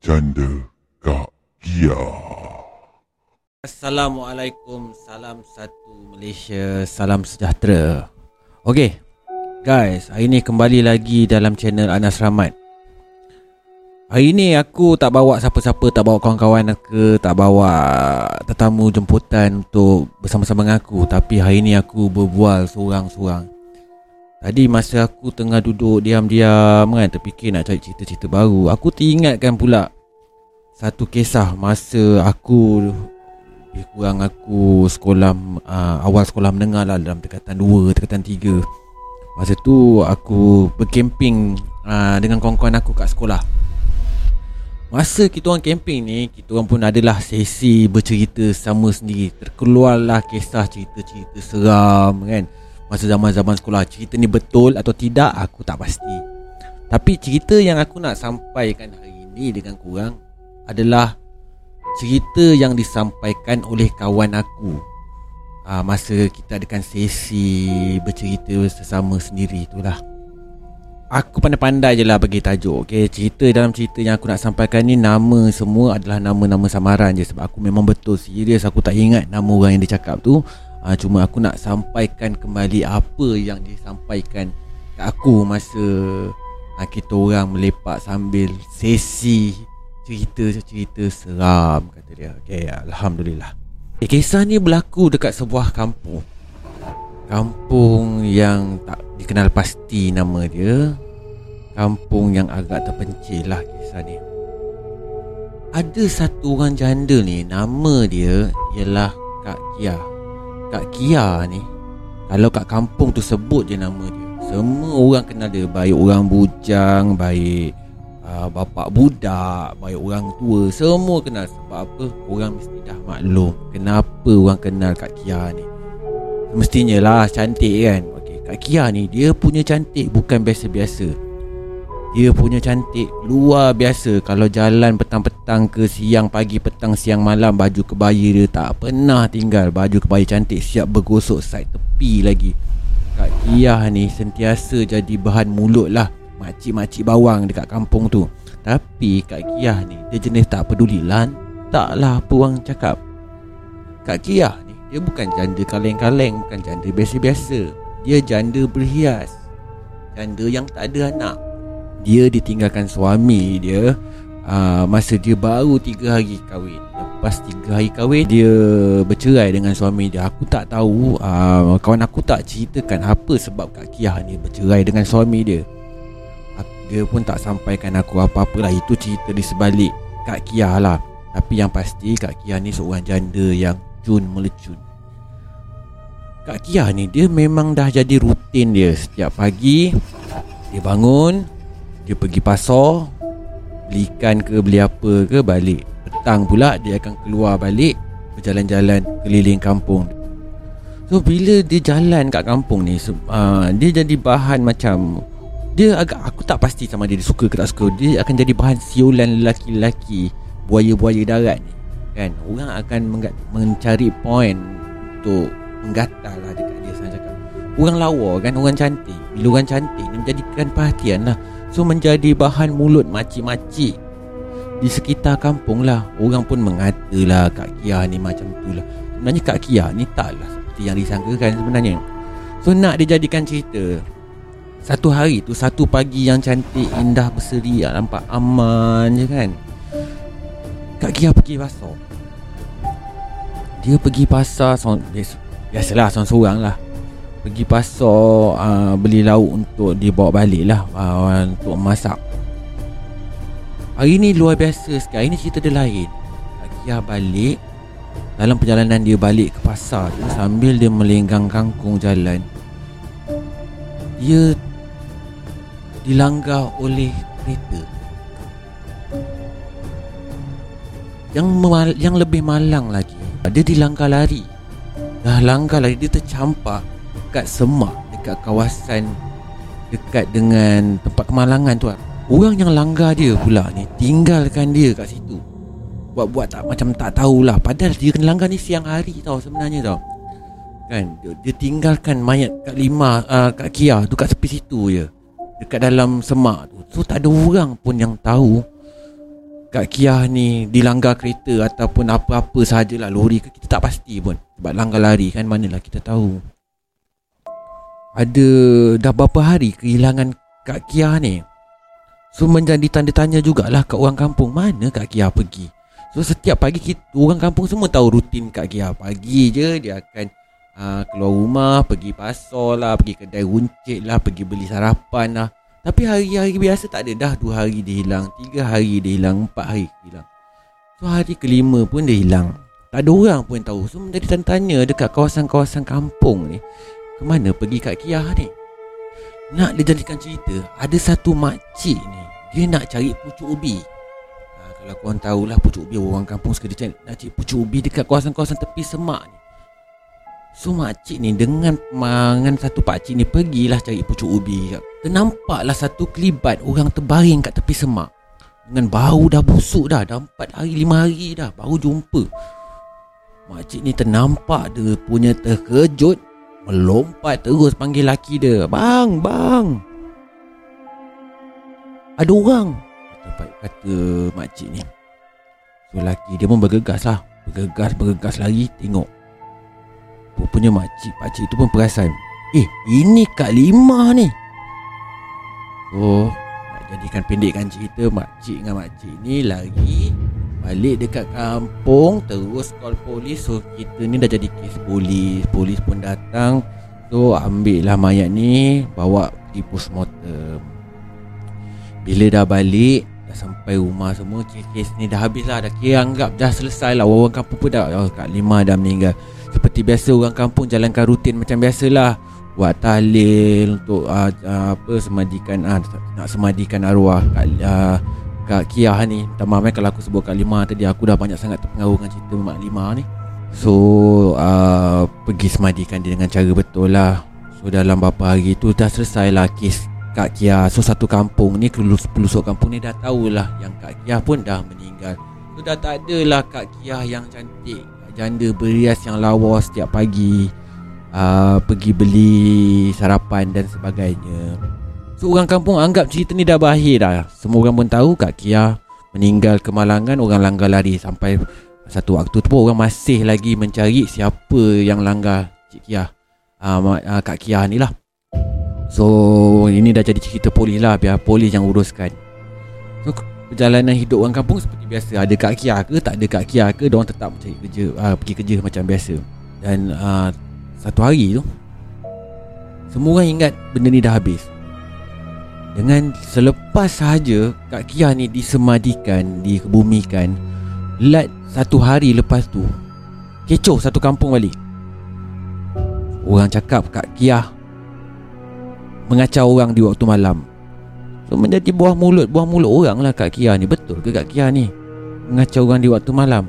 janda Kak Kia. Assalamualaikum. Salam satu Malaysia. Salam sejahtera. Okay Guys Hari ni kembali lagi Dalam channel Anas Rahmat. Hari ni aku tak bawa siapa-siapa Tak bawa kawan-kawan ke Tak bawa tetamu jemputan Untuk bersama-sama dengan aku. Tapi hari ni aku berbual seorang-seorang. Tadi masa aku tengah duduk diam-diam kan Terfikir nak cari cerita-cerita baru. Aku teringatkan pula Satu kisah masa aku lebih kurang aku sekolah uh, awal sekolah menengah lah dalam tingkatan 2, tingkatan 3. Masa tu aku berkemping uh, dengan kawan-kawan aku kat sekolah. Masa kita orang camping ni, kita orang pun adalah sesi bercerita sama sendiri. Terkeluarlah kisah cerita-cerita seram kan. Masa zaman-zaman sekolah, cerita ni betul atau tidak aku tak pasti. Tapi cerita yang aku nak sampaikan hari ini dengan kurang adalah cerita yang disampaikan oleh kawan aku. Uh, masa kita adakan sesi bercerita sesama sendiri itulah. Aku pandai-pandai je lah bagi tajuk okay? cerita dalam cerita yang aku nak sampaikan ni nama semua adalah nama-nama samaran je. Sebab aku memang betul serius aku tak ingat nama orang yang dia cakap tu. Uh, cuma aku nak sampaikan kembali apa yang disampaikan kat aku masa uh, kita orang melepak sambil sesi cerita-cerita seram kata dia. Okey, alhamdulillah. Okay, kisah ni berlaku dekat sebuah kampung. Kampung yang tak dikenal pasti nama dia. Kampung yang agak terpencil lah kisah ni. Ada satu orang janda ni nama dia ialah Kak Kia. Kak Kia ni kalau kat kampung tu sebut je nama dia. Semua orang kenal dia baik orang bujang, baik uh, bapak budak, baik orang tua, semua kenal sebab apa? Orang mesti dah maklum kenapa orang kenal Kak Kia ni. Mestinya lah cantik kan. Okey, Kak Kia ni dia punya cantik bukan biasa-biasa. Dia punya cantik luar biasa Kalau jalan petang-petang ke siang pagi petang siang malam Baju kebaya dia tak pernah tinggal Baju kebaya cantik siap bergosok side tepi lagi Kak Kia ni sentiasa jadi bahan mulut lah makcik-makcik bawang dekat kampung tu. Tapi Kak Kiah ni Dia jenis tak peduli lan Taklah apa orang cakap. Kak Kiah ni Dia bukan janda kaleng-kaleng Bukan janda biasa-biasa. Dia janda berhias Janda yang tak ada anak. Dia ditinggalkan suami dia uh, Masa dia baru 3 hari kahwin. Lepas 3 hari kahwin Dia bercerai dengan suami dia. Aku tak tahu uh, Kawan aku tak ceritakan Apa sebab Kak Kiah ni bercerai dengan suami dia dia pun tak sampaikan aku apa-apa lah. Itu cerita di sebalik Kak Kia lah. Tapi yang pasti Kak Kia ni seorang janda yang cun melecun. Kak Kia ni dia memang dah jadi rutin dia. Setiap pagi Dia bangun Dia pergi pasar Beli ikan ke beli apa ke balik. Petang pula dia akan keluar balik Berjalan-jalan keliling kampung. So bila dia jalan kat kampung ni uh, Dia jadi bahan macam dia agak aku tak pasti sama dia, dia suka ke tak suka. Dia akan jadi bahan siulan lelaki-lelaki buaya-buaya darat ni kan? Orang akan mencari point untuk menggatal lah dekat dia saya cakap. Orang lawa kan orang cantik. Bila orang cantik menjadikan perhatian lah. So menjadi bahan mulut makcik-makcik di sekitar kampung lah. Orang pun mengata lah Kak Kia ni macam tu lah. Sebenarnya Kak Kia ni tak lah seperti yang disangkakan sebenarnya. So nak dijadikan cerita satu hari tu Satu pagi yang cantik Indah berseri Nampak aman je kan? Kak Kia pergi pasar. Dia pergi pasar Biasalah seorang-seorang lah. Pergi pasar uh, Beli lauk untuk Dia bawa balik lah uh, Untuk masak. Hari ni luar biasa sekali Hari ni cerita dia lain. Kak Kia balik Dalam perjalanan dia balik ke pasar tu Sambil dia melenggang kangkung jalan Dia dilanggar oleh kereta. Yang yang lebih malang lagi, dia dilanggar lari. Dah langgar lari dia tercampak dekat semak dekat kawasan dekat dengan tempat kemalangan tu. Orang yang langgar dia pula ni tinggalkan dia kat situ. Buat-buat tak macam tak tahulah padahal dia kena langgar ni siang hari tau sebenarnya tau. Kan dia, dia tinggalkan mayat kat lima uh, kat Kia tu kat tepi situ je dekat dalam semak tu. So tak ada orang pun yang tahu Kak Kia ni dilanggar kereta ataupun apa-apa sahajalah lori ke kita tak pasti pun. Sebab langgar lari kan manalah kita tahu. Ada dah berapa hari kehilangan Kak Kia ni? So menjadi tanda tanya jugalah kat orang kampung mana Kak Kia pergi? So setiap pagi kita, orang kampung semua tahu rutin Kak Kia pagi je dia akan uh, keluar rumah pergi pasar lah pergi kedai runcit lah pergi beli sarapan lah. Tapi hari-hari biasa tak ada dah. Dua hari dia hilang Tiga hari dia hilang Empat hari dia hilang. So hari kelima pun dia hilang. Tak ada orang pun tahu. So menjadi tanya Dekat kawasan-kawasan kampung ni Kemana pergi Kak Kiah ni? Nak dia jadikan cerita Ada satu makcik ni Dia nak cari pucuk ubi. Ha, Kalau korang tahulah pucuk ubi Orang kampung suka cari Nak cari pucuk ubi Dekat kawasan-kawasan tepi semak ni So makcik ni dengan dengan satu pakcik ni pergilah cari pucuk ubi Ternampaklah satu kelibat orang terbaring kat tepi semak. Dengan bau dah busuk dah Dah empat hari lima hari dah baru jumpa. Makcik ni ternampak dia punya terkejut Melompat terus panggil laki dia Bang, bang. Ada orang Kata, kata makcik ni. So laki dia pun bergegas lah. Bergegas, bergegas lagi Tengok Rupanya makcik Pakcik tu pun perasan Eh ini Kak Lima ni. So Nak jadikan pendekkan cerita Makcik dengan makcik ni Lari Balik dekat kampung Terus call polis. So kita ni dah jadi kes polis. Polis pun datang. So ambil lah mayat ni Bawa pergi postmortem Bila dah balik Dah sampai rumah semua Kes ni dah habis lah. Dah kira anggap dah selesai lah. Orang kampung pun dah oh, Kak Lima dah meninggal. Seperti biasa orang kampung jalankan rutin macam biasalah. Buat tahlil untuk uh, uh, apa semadikan uh, nak semadikan arwah kat uh, kat Kiah ni. Minta maaf eh, kalau aku sebut kat Lima tadi. Aku dah banyak sangat terpengaruh dengan cerita Mak Lima ni. So uh, pergi semadikan dia dengan cara betul lah. So dalam beberapa hari tu dah selesai lah kes Kak Kia. So satu kampung ni Pelusuk kampung ni dah tahulah Yang Kak Kia pun dah meninggal. So dah tak adalah Kak Kia yang cantik. Janda berias yang lawa setiap pagi uh, Pergi beli sarapan dan sebagainya. So orang kampung anggap cerita ni dah berakhir dah. Semua orang pun tahu Kak Kia meninggal kemalangan Orang langgar lari sampai satu waktu tu pun orang masih lagi mencari siapa yang langgar Cik Kia. Uh, Kak Kia ni lah So ini dah jadi cerita polis lah Biar polis yang uruskan. So perjalanan hidup orang kampung seperti biasa. Ada kak kia ke tak ada kak kia ke orang tetap cari kerja uh, pergi kerja macam biasa. Dan uh, satu hari tu semua orang ingat benda ni dah habis. Dengan selepas sahaja kak kia ni disemadikan dikebumikan lat satu hari lepas tu kecoh satu kampung balik. Orang cakap kak kia mengacau orang di waktu malam. So menjadi buah mulut Buah mulut orang lah Kak Kia ni. Betul ke Kak Kia ni? Mengacau orang di waktu malam.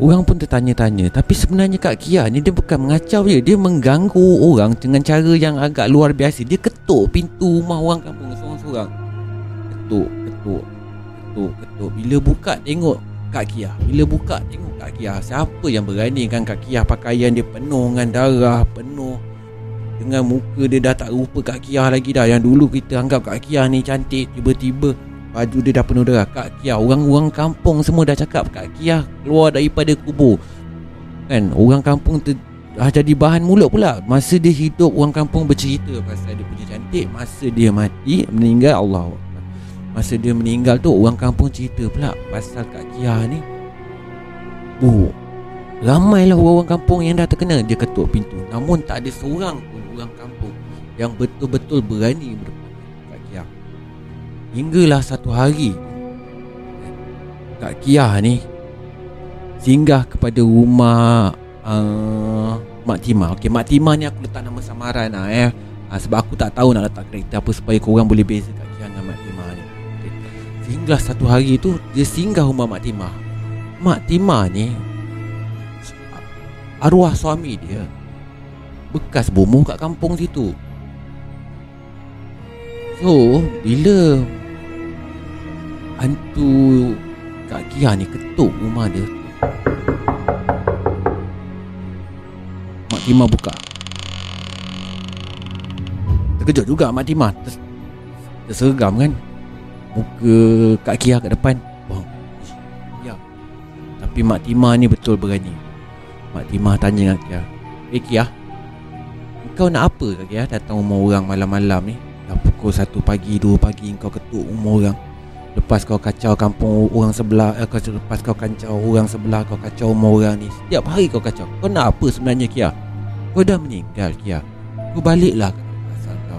Orang pun tertanya-tanya. Tapi sebenarnya Kak Kia ni Dia bukan mengacau je. Dia mengganggu orang Dengan cara yang agak luar biasa. Dia ketuk pintu rumah orang kampung Seorang-seorang. Ketuk, ketuk Ketuk, ketuk. Bila buka tengok Kak Kia. Bila buka tengok Kak Kia. Siapa yang berani kan Kak Kia Pakaian dia penuh dengan darah Penuh dengan muka dia dah tak rupa Kak Kia lagi dah. Yang dulu kita anggap Kak Kia ni cantik Tiba-tiba Baju dia dah penuh darah Kak Kia Orang-orang kampung semua dah cakap Kak Kia keluar daripada kubur. Kan? Orang kampung ter, dah jadi bahan mulut pula. Masa dia hidup Orang kampung bercerita Pasal dia punya cantik. Masa dia mati Meninggal Allah Masa dia meninggal tu Orang kampung cerita pula Pasal Kak Kia ni. Oh Ramailah orang-orang kampung yang dah terkena Dia ketuk pintu Namun tak ada seorang pun orang kampung yang betul-betul berani berdepan Kak Kia. Hinggalah satu hari Kak Kia ni singgah kepada rumah uh, Mak Tima. Okey, Mak Tima ni aku letak nama samaran lah eh. Uh, sebab aku tak tahu nak letak karakter apa supaya korang boleh beza Kak Kia dengan Mak Tima ni. Okay. Singgah satu hari tu dia singgah rumah Mak Tima. Mak Tima ni arwah suami dia bekas bomoh kat kampung situ. So, bila hantu Kak Kia ni ketuk rumah dia, Mak Tima buka. Terkejut juga Mak Tima. Ter- tersergam kan? muka Kak Kia kat depan. Wah, ya. Tapi Mak Timah ni betul berani. Mak Timah tanya Kak Kia. Eh Kia, kau nak apa Kak Kia datang rumah orang malam-malam ni? Dah pukul 1 pagi, 2 pagi kau ketuk rumah orang. Lepas kau kacau kampung orang sebelah eh, kau, Lepas kau kacau orang sebelah Kau kacau rumah orang ni Setiap hari kau kacau Kau nak apa sebenarnya Kia? Kau dah meninggal Kia Kau baliklah ke asal kau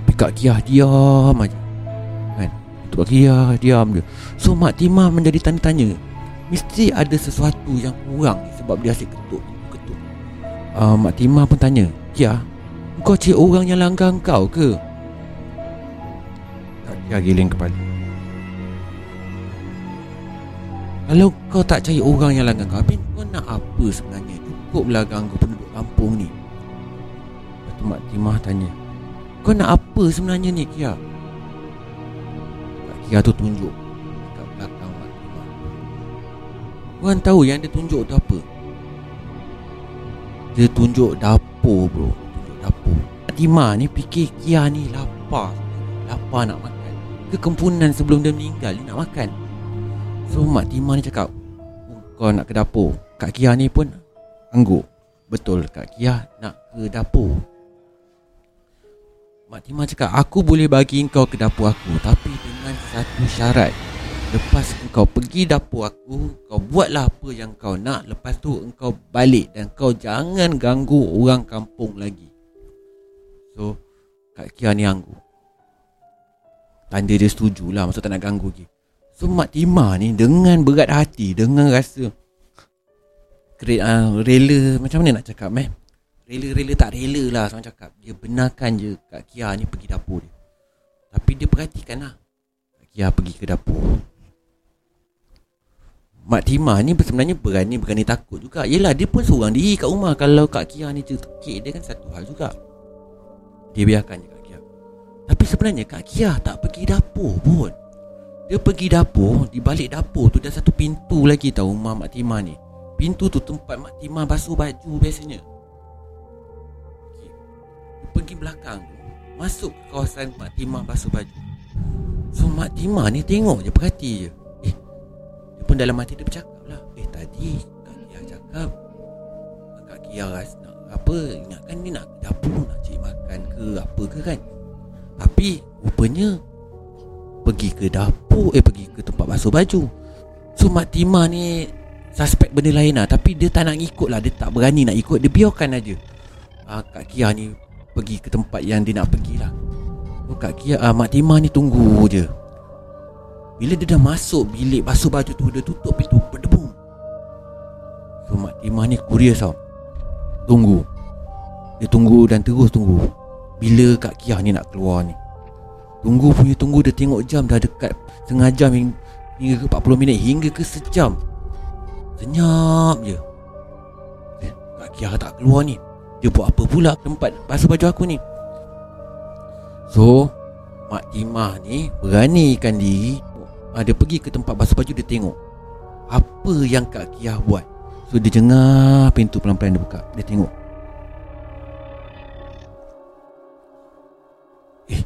Tapi Kak Kia diam aja Kan Kak Kia diam dia So Mak Timah menjadi tanya-tanya Mesti ada sesuatu yang kurang ni Sebab dia asyik ketuk ketuk. Uh, Mak Timah pun tanya Kia Kau cik orang yang langgar kau ke? Kak Kia giling kepala. Kalau kau tak cari orang yang langgar kau Habis kau nak apa sebenarnya? Cukuplah ganggu penduduk kampung ni. Lepas tu Mak Timah tanya Kau nak apa sebenarnya ni Kia? Kak Kia tu tunjuk Korang tahu yang dia tunjuk tu apa? Dia tunjuk dapur bro. Tunjuk dapur. Mak Timah ni fikir Kia ni lapar. Lapar nak makan. Kekempunan sebelum dia meninggal Dia nak makan. So Mak Timah ni cakap oh, Kau nak ke dapur? Kak Kia ni pun Angguk. Betul Kak Kia nak ke dapur? Mak Timah cakap Aku boleh bagi kau ke dapur aku Tapi dengan satu syarat Lepas kau pergi dapur aku Kau buatlah apa yang kau nak. Lepas tu engkau balik Dan kau jangan ganggu orang kampung lagi. So Kak Kia ni angguk Tanda dia setuju lah Maksud tak nak ganggu lagi. So Mak Timah ni Dengan berat hati Dengan rasa kre, uh, Rela Macam mana nak cakap eh Rela-rela tak rela lah Sama cakap. Dia benarkan je Kak Kia ni pergi dapur dia. Tapi dia perhatikan lah. Kak Kia pergi ke dapur Mak Timah ni sebenarnya berani Berani takut juga. Yelah dia pun seorang diri kat rumah. Kalau Kak Kia ni terkek Dia kan satu hal juga. Dia biarkan je Kak Kia. Tapi sebenarnya Kak Kia tak pergi dapur pun. Dia pergi dapur Di balik dapur tu Ada satu pintu lagi tau Rumah Mak Timah ni. Pintu tu tempat Mak Timah basuh baju biasanya. Dia pergi belakang tu Masuk ke kawasan Mak Timah basuh baju. So Mak Timah ni tengok je Perhati je pun dalam hati dia bercakap lah. Eh tadi Kak Kia cakap Kak Kia rasa nak apa Ingatkan ni nak dapur Nak cari makan ke Apa ke kan? Tapi Rupanya Pergi ke dapur Eh pergi ke tempat basuh baju. So Mak Timah ni Suspek benda lain lah. Tapi dia tak nak ikut lah. Dia tak berani nak ikut. Dia biarkan aja. Uh, Kak Kia ni Pergi ke tempat yang dia nak pergi lah. So, Kak Kia uh, Mak Timah ni tunggu je Bila dia dah masuk bilik basuh baju tu Dia tutup pintu Berdebum So Mak Timah ni kurious tau. Tunggu. Dia tunggu dan terus tunggu. Bila Kak Kia ni nak keluar ni? Tunggu punya tunggu Dia tengok jam dah dekat Setengah jam hingga ke 40 minit Hingga ke sejam. Senyap je. Eh, Kak Kia tak keluar ni. Dia buat apa pula tempat basuh baju aku ni? So Mak Timah ni Beranikan diri ah, Dia pergi ke tempat basuh baju Dia tengok Apa yang Kak Kia buat. So dia jengah pintu pelan-pelan dia buka. Dia tengok. Eh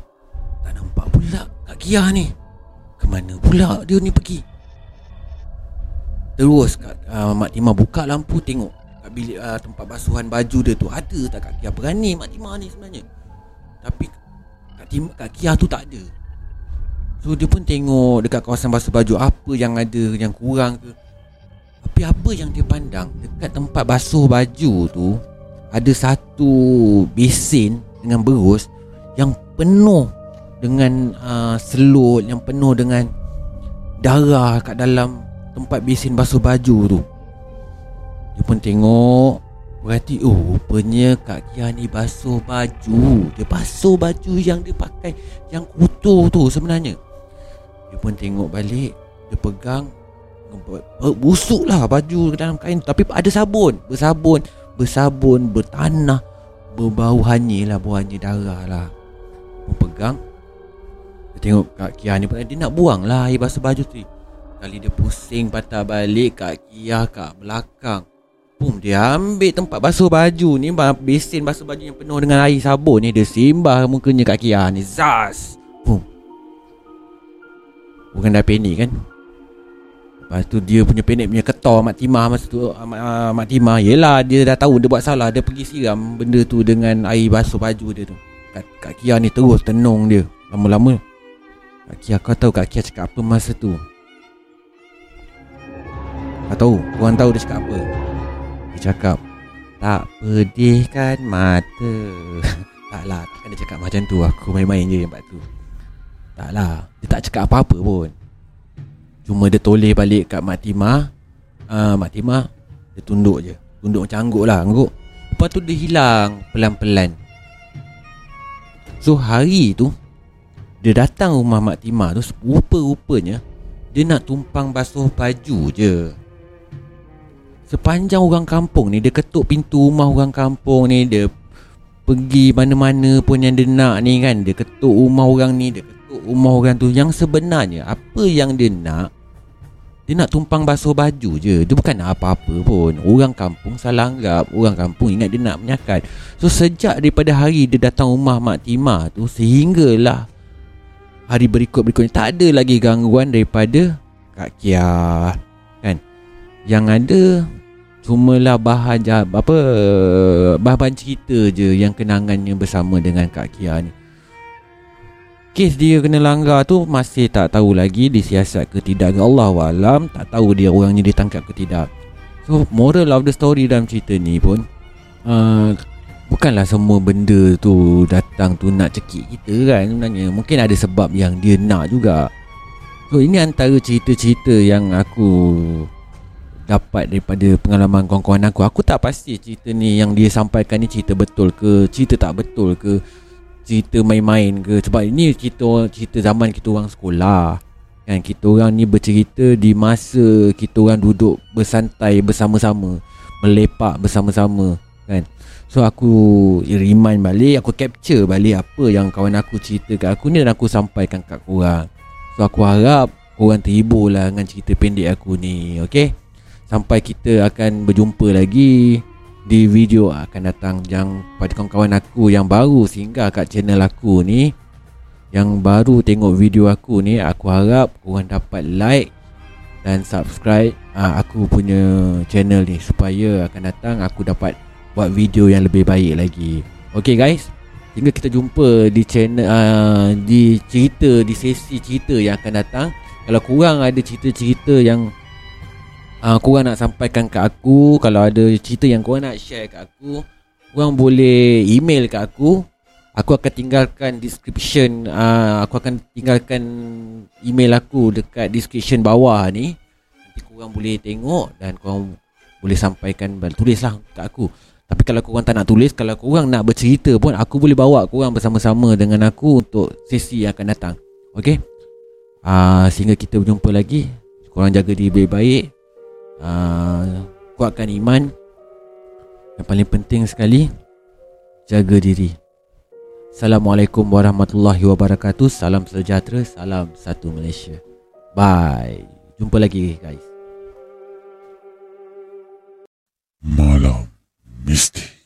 Tak nampak pula Kak Kia ni. Kemana pula dia ni pergi? Terus kat, uh, Mak Timah buka lampu tengok kat bilik uh, tempat basuhan baju dia tu. Ada tak Kak Kia berani Mak Timah ni sebenarnya. Tapi Kak, Tim, Kak Kia tu tak ada. So dia pun tengok dekat kawasan basuh baju apa yang ada yang kurang ke. Tapi apa yang dia pandang? Dekat tempat basuh baju tu ada satu besin dengan berus yang penuh dengan uh, selut yang penuh dengan darah kat dalam tempat besin basuh baju tu. Dia pun tengok Berarti oh rupanya Kak Kia ni basuh baju. Dia basuh baju yang dia pakai Yang kotor tu sebenarnya Dia pun tengok balik Dia pegang Busuk lah baju dalam kain Tapi ada sabun Bersabun Bersabun Bertanah Berbau hanyir lah Bau hanyir darah lah. Dia pegang Dia tengok Kak Kia ni Dia nak buang lah air basuh baju tu. Kali dia pusing patah balik kat Kia kat belakang Pum dia ambil tempat basuh baju ni Besin basuh baju yang penuh dengan air sabun ni Dia simbah mukanya kat Kia ni. Zaz Pum Orang dah panik kan? Lepas tu dia punya panik punya ketor Mak Timah masa tu. Uh, Mak Timah Yelah dia dah tahu dia buat salah. Dia pergi siram benda tu dengan air basuh baju dia tu. Kak, Kak Kia ni terus tenung dia. Lama-lama. Kak Kia kau tahu Kak Kia cakap apa masa tu? Kau tahu? Korang tahu dia cakap apa? Dia cakap Tak pedihkan mata. Taklah Takkan dia cakap macam tu. Aku main-main je yang tu Taklah. Dia tak cakap apa-apa pun. Cuma dia toleh balik kat Mak Timah. Uh, Mak Timah Dia tunduk je. Tunduk macam angguk lah Angguk. Lepas tu dia hilang Pelan-pelan. So hari tu Dia datang rumah Mak Timah tu Rupa-rupanya Dia nak tumpang basuh baju je. Sepanjang orang kampung ni Dia ketuk pintu rumah orang kampung ni Dia pergi mana-mana pun yang dia nak ni kan. Dia ketuk rumah orang ni Dia ketuk rumah orang tu Yang sebenarnya Apa yang dia nak Dia nak tumpang basuh baju je. Dia bukan apa-apa pun. Orang kampung salah anggap Orang kampung ingat dia nak menyakat So sejak daripada hari Dia datang rumah Mak Timah tu Sehinggalah Hari berikut-berikutnya Tak ada lagi gangguan daripada Kak Kia Kan? Yang ada Cumalah bahan apa bahan cerita je yang kenangannya bersama dengan Kak Kia ni. Kes dia kena langgar tu masih tak tahu lagi disiasat ke tidak ke Allah walam tak tahu dia orangnya ditangkap ke tidak. So moral of the story dalam cerita ni pun uh, bukanlah semua benda tu datang tu nak cekik kita kan sebenarnya. Mungkin ada sebab yang dia nak juga. So ini antara cerita-cerita yang aku dapat daripada pengalaman kawan-kawan aku Aku tak pasti cerita ni yang dia sampaikan ni cerita betul ke Cerita tak betul ke Cerita main-main ke? Sebab ini cerita, cerita zaman kita orang sekolah. Kan kita orang ni bercerita di masa kita orang duduk bersantai bersama-sama Melepak bersama-sama kan? So aku remind balik Aku capture balik apa yang kawan aku cerita kat aku ni Dan aku sampaikan kat korang. So aku harap korang terhibur lah dengan cerita pendek aku ni Okay Sampai kita akan berjumpa lagi di video akan datang yang pada kawan-kawan aku yang baru singgah kat channel aku ni yang baru tengok video aku ni aku harap korang dapat like dan subscribe uh, aku punya channel ni supaya akan datang aku dapat buat video yang lebih baik lagi. Okay guys. Hingga kita jumpa di channel uh, di cerita di sesi cerita yang akan datang. Kalau kurang ada cerita-cerita yang uh, korang nak sampaikan ke aku Kalau ada cerita yang korang nak share ke aku Korang boleh email ke aku. Aku akan tinggalkan description uh, Aku akan tinggalkan email aku dekat description bawah ni. Nanti korang boleh tengok Dan korang boleh sampaikan Tulislah kat aku. Tapi kalau korang tak nak tulis Kalau korang nak bercerita pun Aku boleh bawa korang bersama-sama dengan aku Untuk sesi yang akan datang. Okay uh, Sehingga kita berjumpa lagi. Korang jaga diri baik-baik uh, kuatkan iman. Yang paling penting sekali jaga diri. Assalamualaikum warahmatullahi wabarakatuh. Salam sejahtera Salam satu Malaysia. Bye. Jumpa lagi guys. Malam Mistik